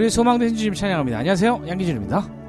우리의 소망된 주님 찬양합니다. 안녕하세요. 양기준입니다.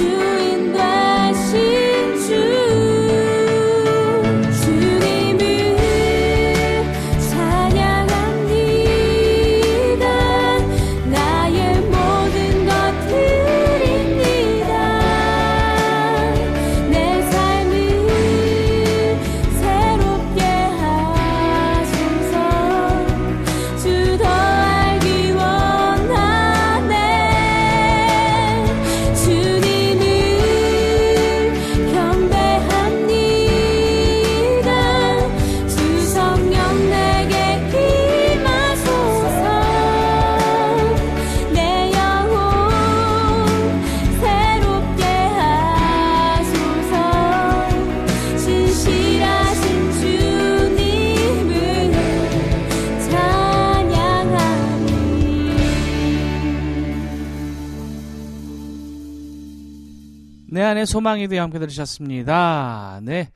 you. 내 안의 소망에 대해 함께 들으셨습니다. 네.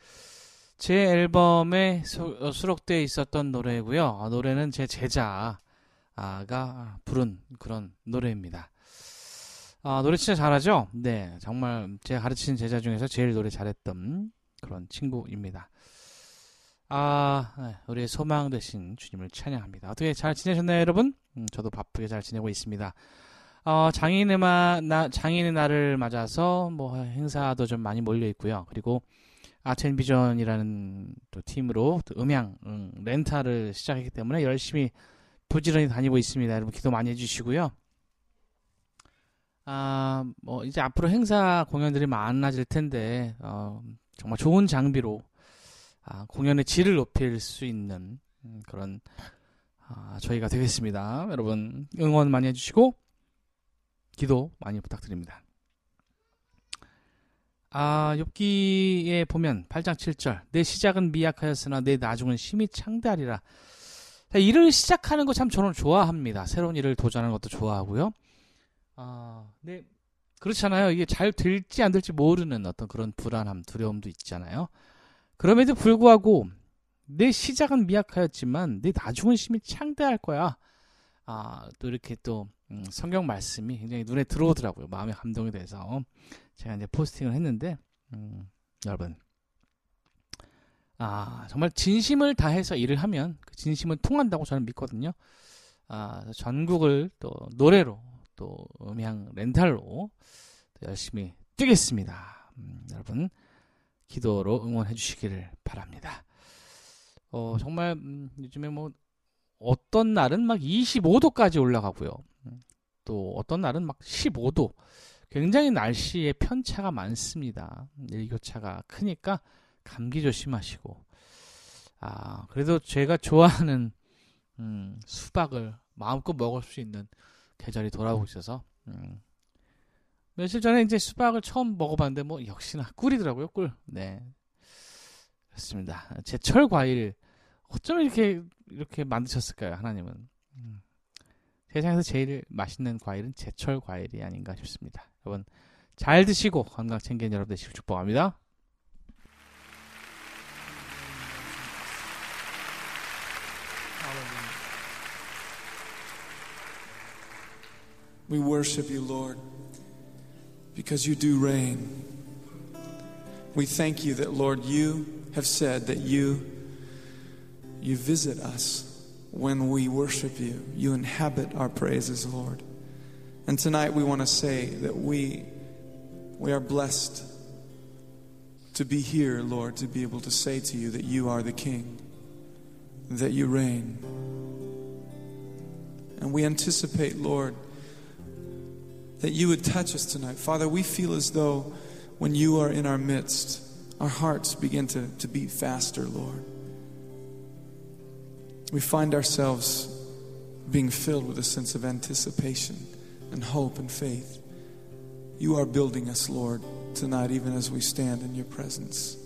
제 앨범에 수, 어, 수록되어 있었던 노래고요. 어, 노래는 제 제자가 부른 그런 노래입니다. 아, 노래 진짜 잘하죠? 네. 정말 제가 가르치는 제자 중에서 제일 노래 잘했던 그런 친구입니다. 아, 네, 우리의 소망 되신 주님을 찬양합니다. 어떻게 잘 지내셨나요, 여러분? 음, 저도 바쁘게 잘 지내고 있습니다. 어, 장인의 마, 나, 장인의 날을 맞아서 뭐 행사도 좀 많이 몰려 있고요. 그리고 아텐비전이라는 또 팀으로 또 음향 음, 렌탈을 시작했기 때문에 열심히 부지런히 다니고 있습니다. 여러분 기도 많이 해주시고요. 아, 뭐 이제 앞으로 행사 공연들이 많아질 텐데 어, 정말 좋은 장비로 아, 공연의 질을 높일 수 있는 음, 그런 아, 저희가 되겠습니다. 여러분 응원 많이 해주시고 기도 많이 부탁드립니다. 아, 욥기에 보면 8장 7절 내 시작은 미약하였으나 내 나중은 심히 창대하리라. 일을 시작하는 거 참 저는 좋아합니다. 새로운 일을 도전하는 것도 좋아하고요. 아, 네. 그렇잖아요. 이게 잘 될지 안 될지 모르는 어떤 그런 불안함, 두려움도 있잖아요. 그럼에도 불구하고 내 시작은 미약하였지만 내 나중은 심히 창대할 거야. 아, 또 이렇게 또 음, 성경 말씀이 굉장히 눈에 들어오더라고요. 마음에 감동이 돼서 제가 이제 포스팅을 했는데 음, 여러분 아 정말 진심을 다해서 일을 하면 그 진심은 통한다고 저는 믿거든요. 아 전국을 또 노래로 또 음향 렌탈로 또 열심히 뛰겠습니다. 음, 여러분 기도로 응원해 주시기를 바랍니다. 어 정말 음, 요즘에 뭐 어떤 날은 막 25도까지 올라가고요. 또 어떤 날은 막 15도. 굉장히 날씨에 편차가 많습니다. 일교차가 크니까 감기 조심하시고. 아, 그래도 제가 좋아하는 음, 수박을 마음껏 먹을 수 있는 계절이 돌아오고 있어서 음. 며칠 전에 이제 수박을 처음 먹어봤는데 뭐 역시나 꿀이더라고요 꿀. 네, 그렇습니다. 제철 과일 어쩜 이렇게 이렇게 만드셨을까요 하나님은? 음. 세상에서 제일 맛있는 과일은 제철 과일이 아닌가 싶습니다. 여러분 잘 드시고 건강 챙기는 여러분 되시길 축복합니다. We worship you, Lord, because you do reign. We Lord, you have said that you you visit us when we worship you. You inhabit our praises, Lord. And tonight we want to say that we we are blessed to be here, Lord, to be able to say to you that you are the king, that you reign. And we anticipate, Lord, that you would touch us tonight. Father, we feel as though when you are in our midst, our hearts begin to, to beat faster, Lord we find ourselves being filled with a sense of anticipation and hope and faith. You are building us, Lord, tonight, even as we stand in your presence.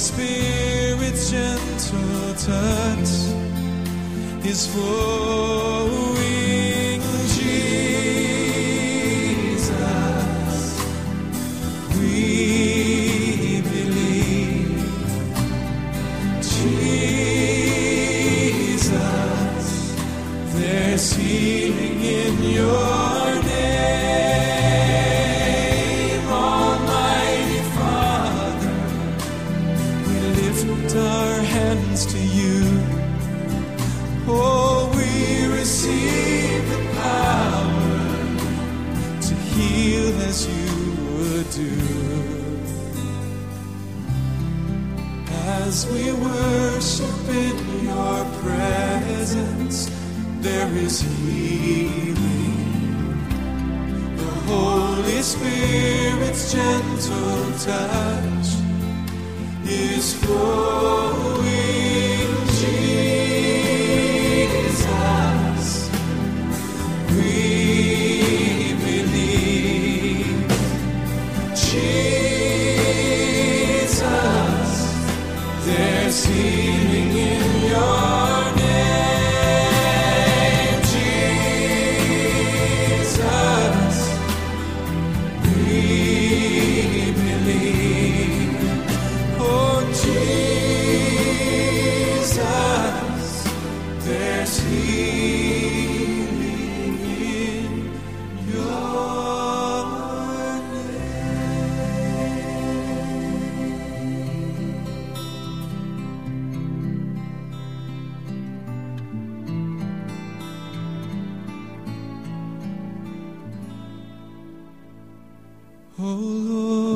Spirit's gentle touch is flowing. Oh Lord,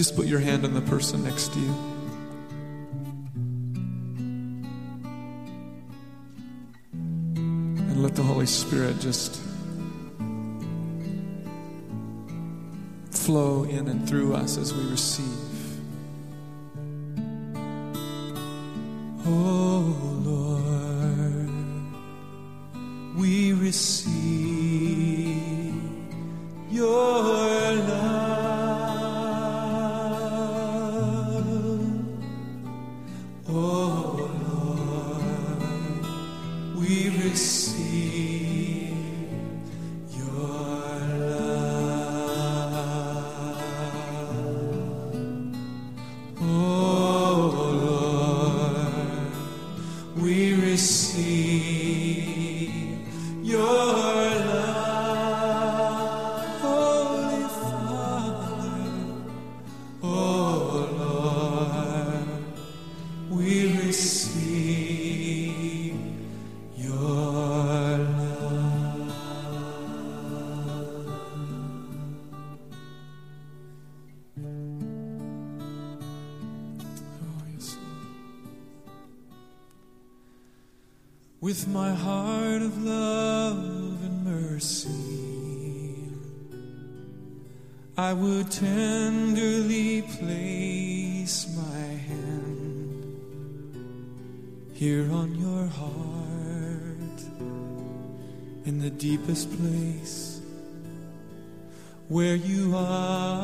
just put your hand on the person next to you? And let the Holy Spirit just flow in and through us as we receive. We receive With my heart of love and mercy, I would tenderly place my hand here on your heart in the deepest place where you are.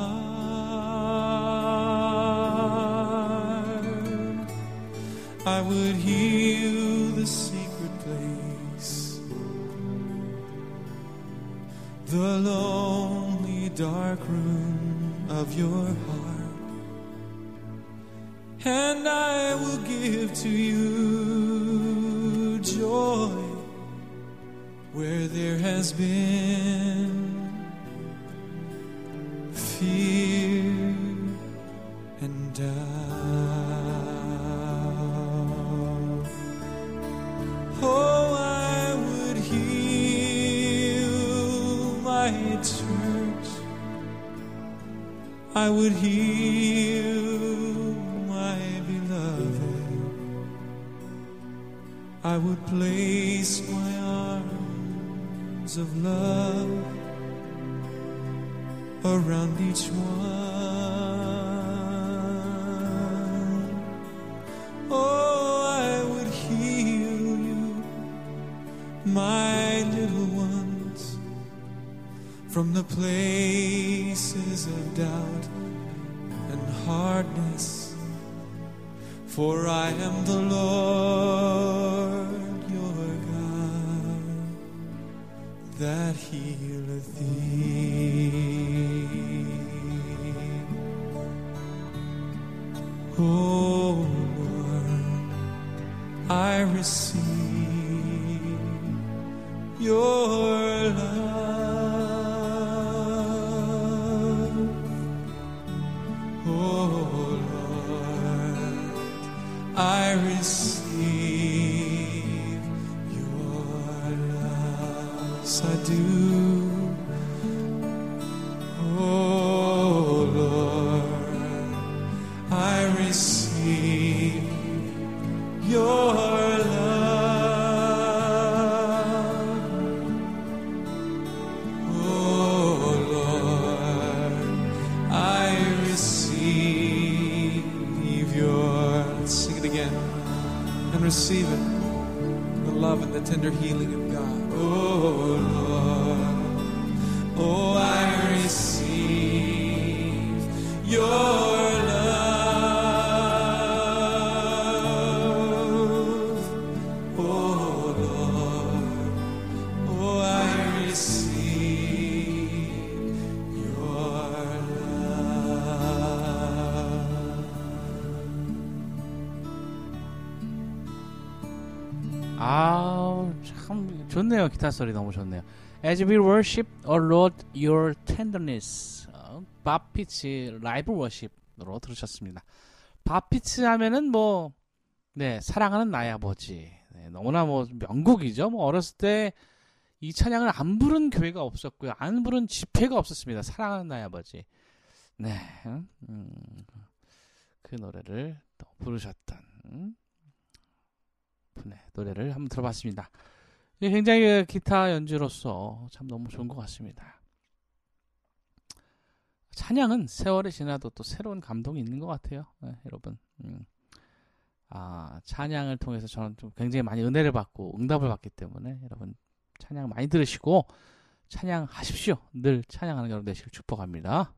My church. I would heal my beloved. I would place my arms of love around each one. Oh, I would heal you, my from the places of doubt and hardness. For I am the Lord your God that healeth thee. 좋네요 기타 소리 너무 좋네요. As we worship, O Lord, your tenderness. 어, 바피치 라이브 워십으로 들으셨습니다. 바피치 하면은 뭐 네, 사랑하는 나의 아버지. 네, 너무나 뭐 명곡이죠. 뭐 어렸을 때 이 찬양을 안 부른 교회가 없었고요. 안 부른 집회가 없었습니다. 사랑하는 나의 아버지. 네. 음, 그 노래를 또 부르셨던 음, 분의 노래를 한번 들어봤습니다. 예, 굉장히 그 기타 연주로서 참 너무 좋은 것 같습니다. 찬양은 세월이 지나도 또 새로운 감동이 있는 것 같아요, 네, 여러분. 음. 아, 찬양을 통해서 저는 좀 굉장히 많이 은혜를 받고 응답을 받기 때문에 여러분 찬양 많이 들으시고 찬양하십시오. 늘 찬양하는 여러분 되시길 축복합니다.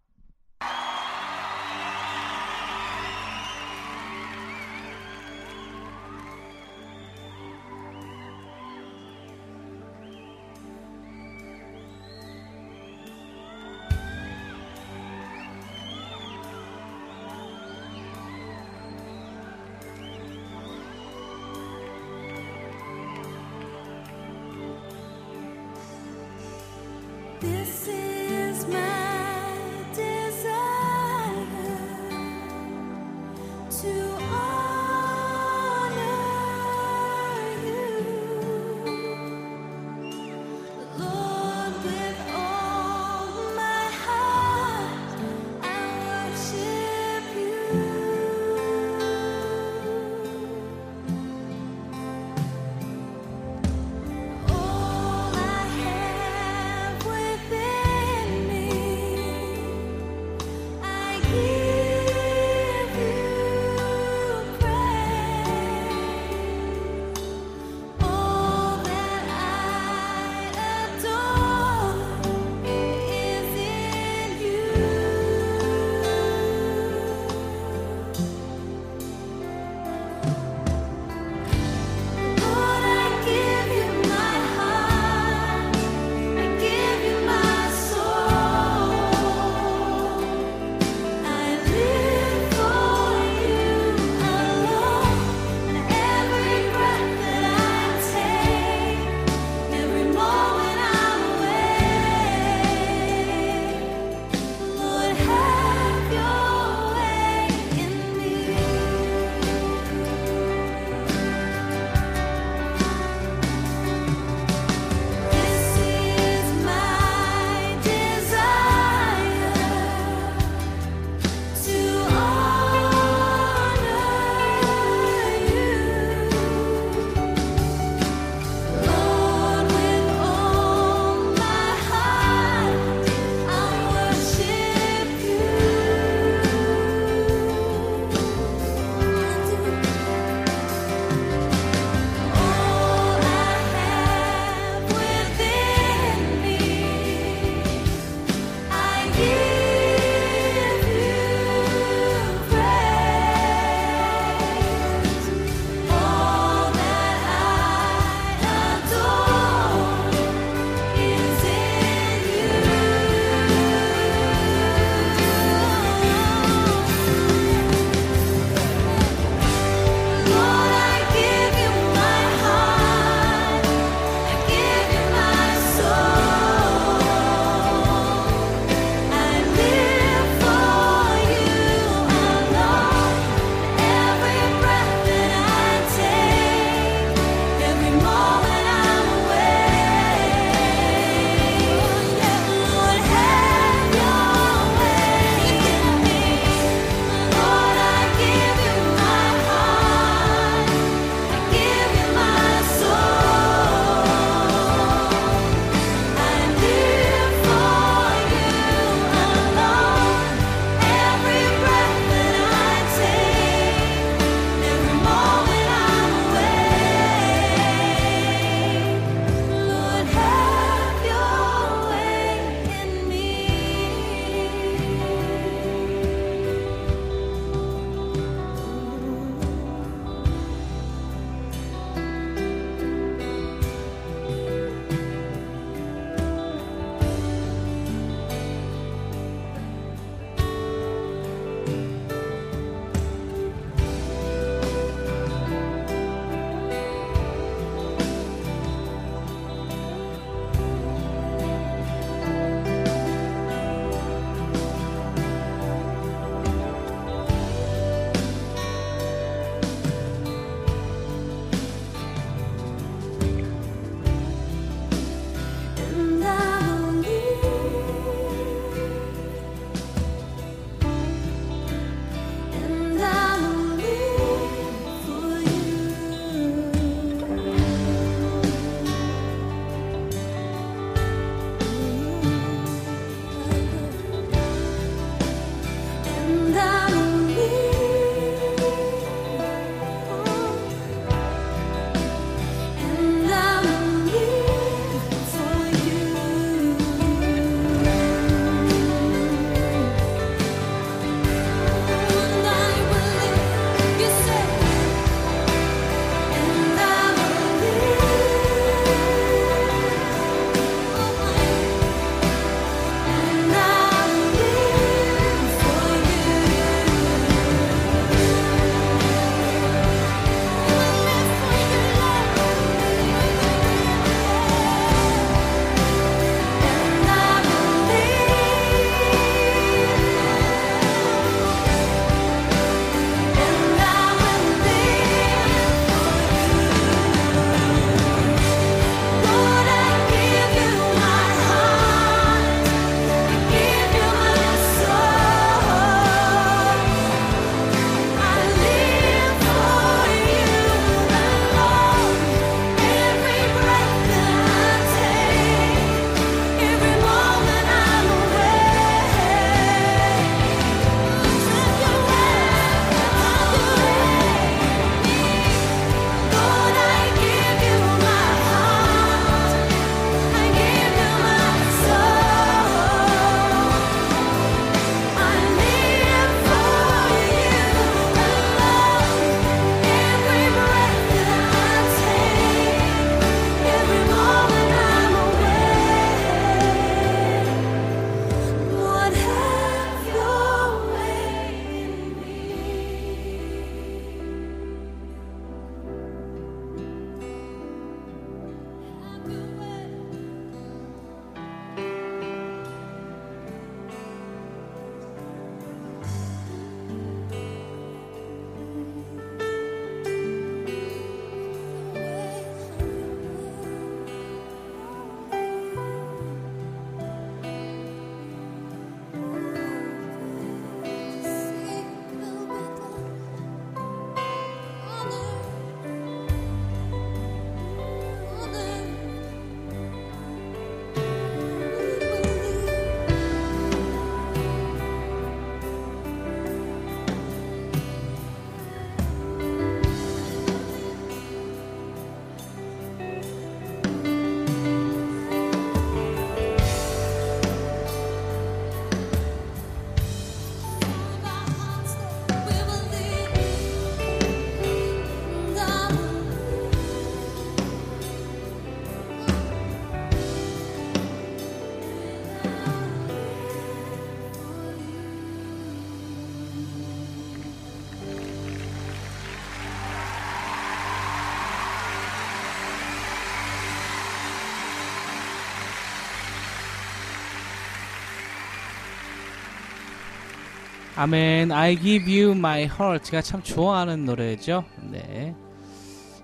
아멘. I give you my heart. 제가 참 좋아하는 노래죠. 네.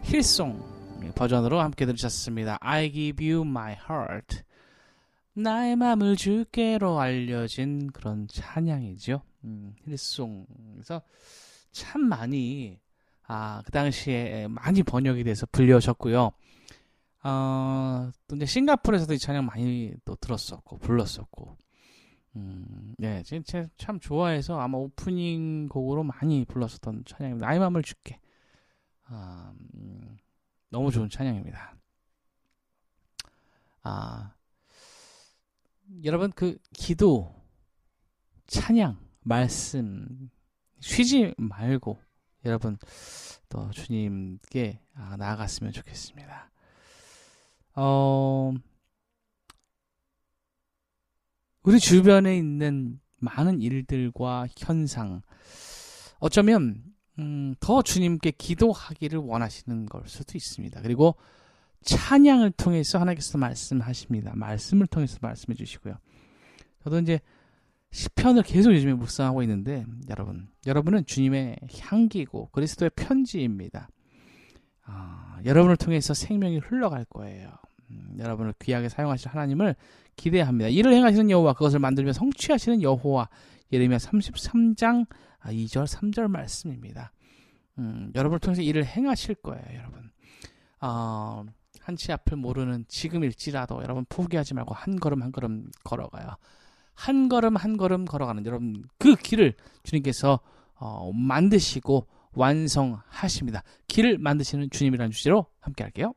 힐송 버전으로 함께 들으셨습니다. I give you my heart. 나의 마음을 주께로 알려진 그런 찬양이죠. 음, 힐송에서 참 많이 아, 그 당시에 많이 번역이 돼서 불려졌고요. 어, 또 이제 싱가포르에서도 이 찬양 많이 또 들었었고 불렀었고 음, 네, 참 좋아해서 아마 오프닝 곡으로 많이 불렀었던 찬양입니다. 나의 마음을 줄게. 아, 음, 너무 좋은 찬양입니다. 아, 여러분 그 기도, 찬양, 말씀 쉬지 말고 여러분 또 주님께 아, 나아갔으면 좋겠습니다. 어, 우리 주변에 있는 많은 일들과 현상, 어쩌면 음, 더 주님께 기도하기를 원하시는 걸 수도 있습니다. 그리고 찬양을 통해서 하나님께서 말씀하십니다. 말씀을 통해서 말씀해 주시고요. 저도 이제 시편을 계속 요즘에 묵상하고 있는데 여러분, 여러분은 주님의 향기고 그리스도의 편지입니다. 아, 여러분을 통해서 생명이 흘러갈 거예요. 음, 여러분을 귀하게 사용하실 하나님을 기대합니다. 이를 행하시는 여호와 그것을 만들며 성취하시는 여호와 예레미야 33장 2절 아, 3절 말씀입니다. 음, 여러분을 통해서 일을 행하실 거예요, 여러분. 어, 한치 앞을 모르는 지금일지라도 여러분 포기하지 말고 한 걸음 한 걸음 걸어가요. 한 걸음 한 걸음 걸어가는 여러분 그 길을 주님께서 어, 만드시고 완성하십니다. 길을 만드시는 주님이라는 주제로 함께 할게요.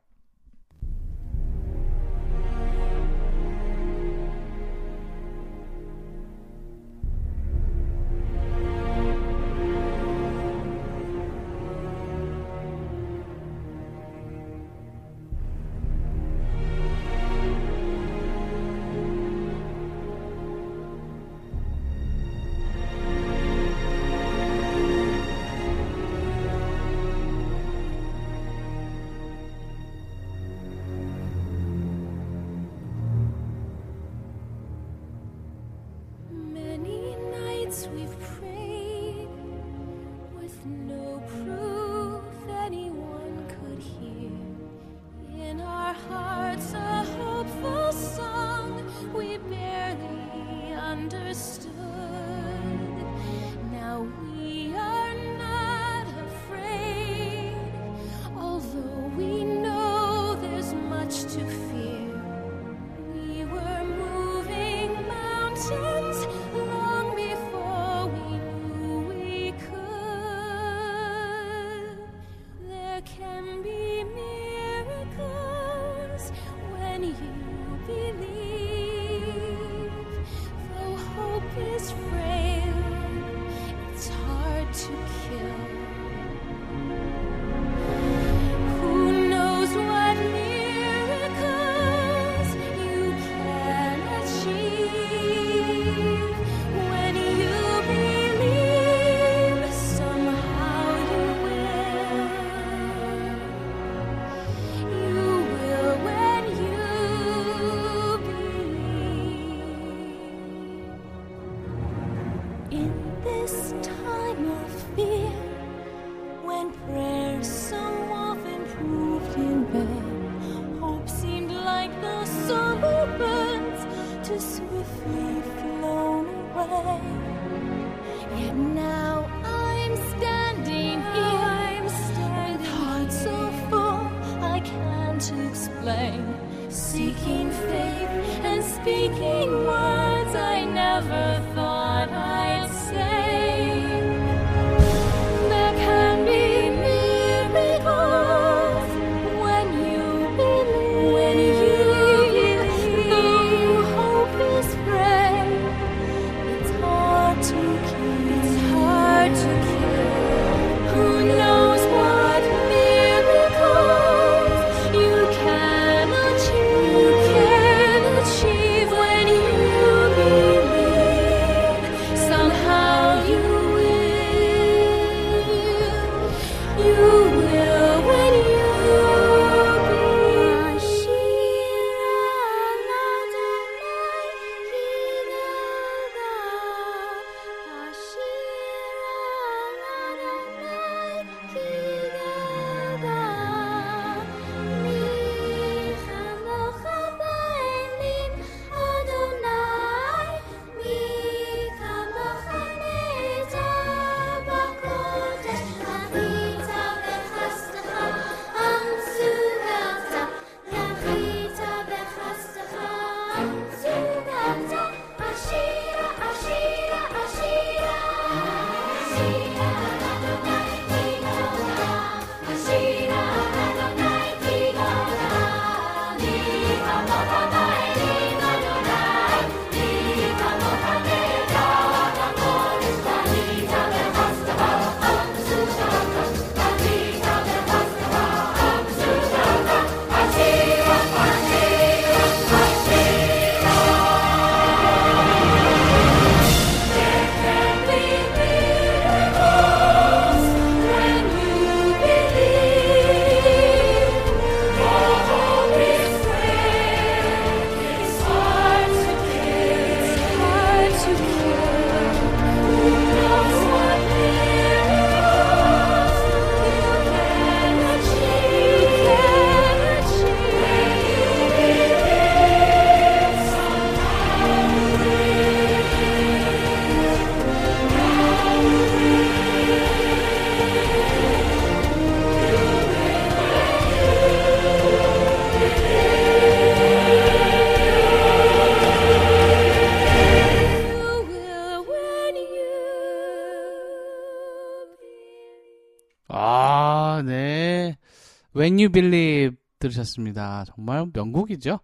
When You Believe 들으셨습니다. 정말 명곡이죠.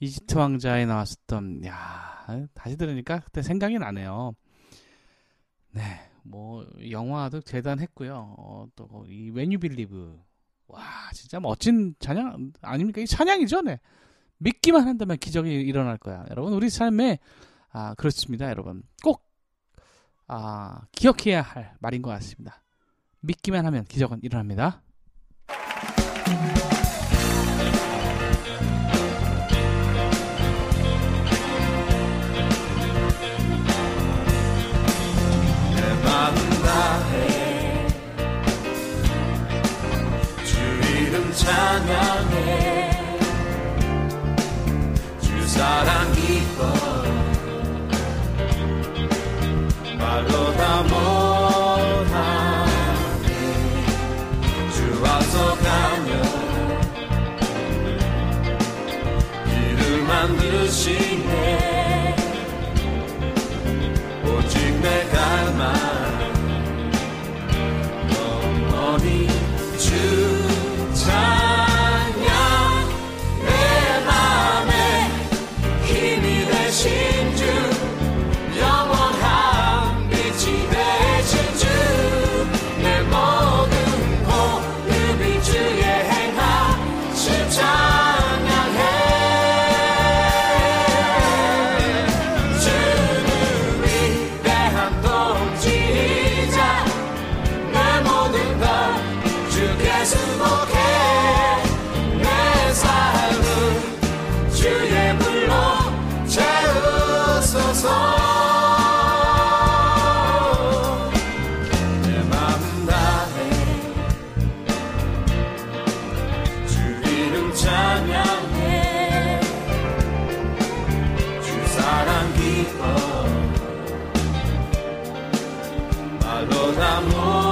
이집트 왕자에 나왔었던 야 다시 들으니까 그때 생각이 나네요. 네, 뭐 영화도 재단했고요. 어, 또이 When You Believe 와 진짜 멋진 찬양 아닙니까? 이 찬양이죠, 네. 믿기만 한다면 기적이 일어날 거야. 여러분 우리 삶에 아 그렇습니다, 여러분 꼭 아, 기억해야 할 말인 것 같습니다. 믿기만 하면 기적은 일어납니다. 찬양. Lo zamor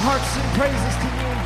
hearts sing praises to you.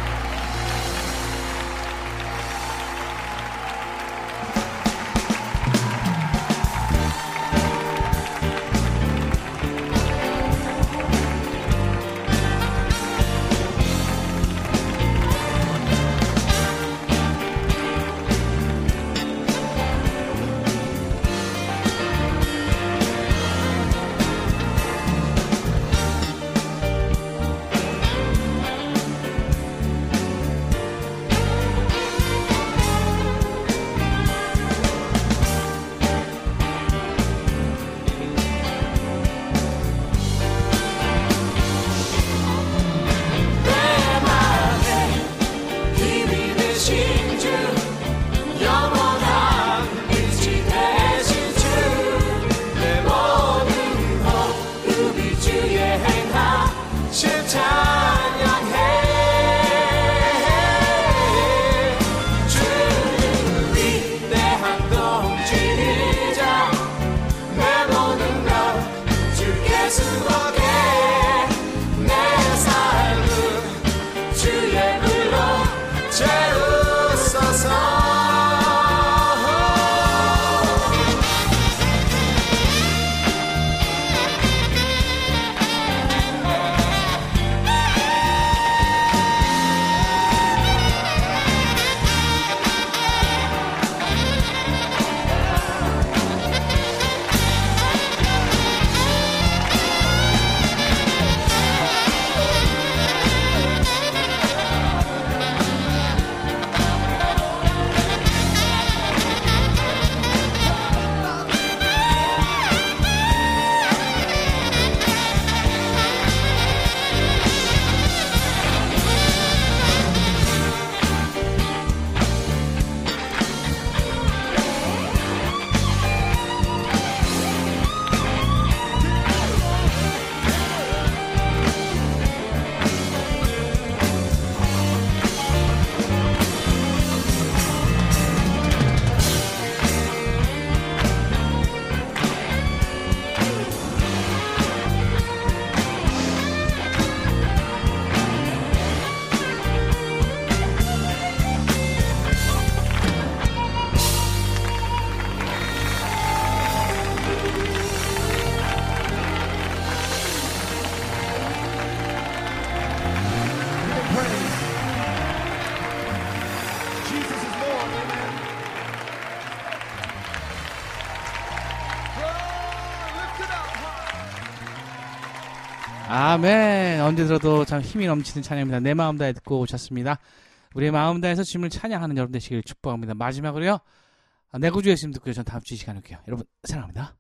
들어도 참 힘이 넘치는 찬양입니다. 내 마음 다해 듣고 오셨습니다. 우리의 마음 다해서 주님을 찬양하는 여러분 되시길 축복합니다. 마지막으로요. 아, 내 구주 예수님 듣고요. 전 다음 주 이 시간에 올게요. 여러분 사랑합니다.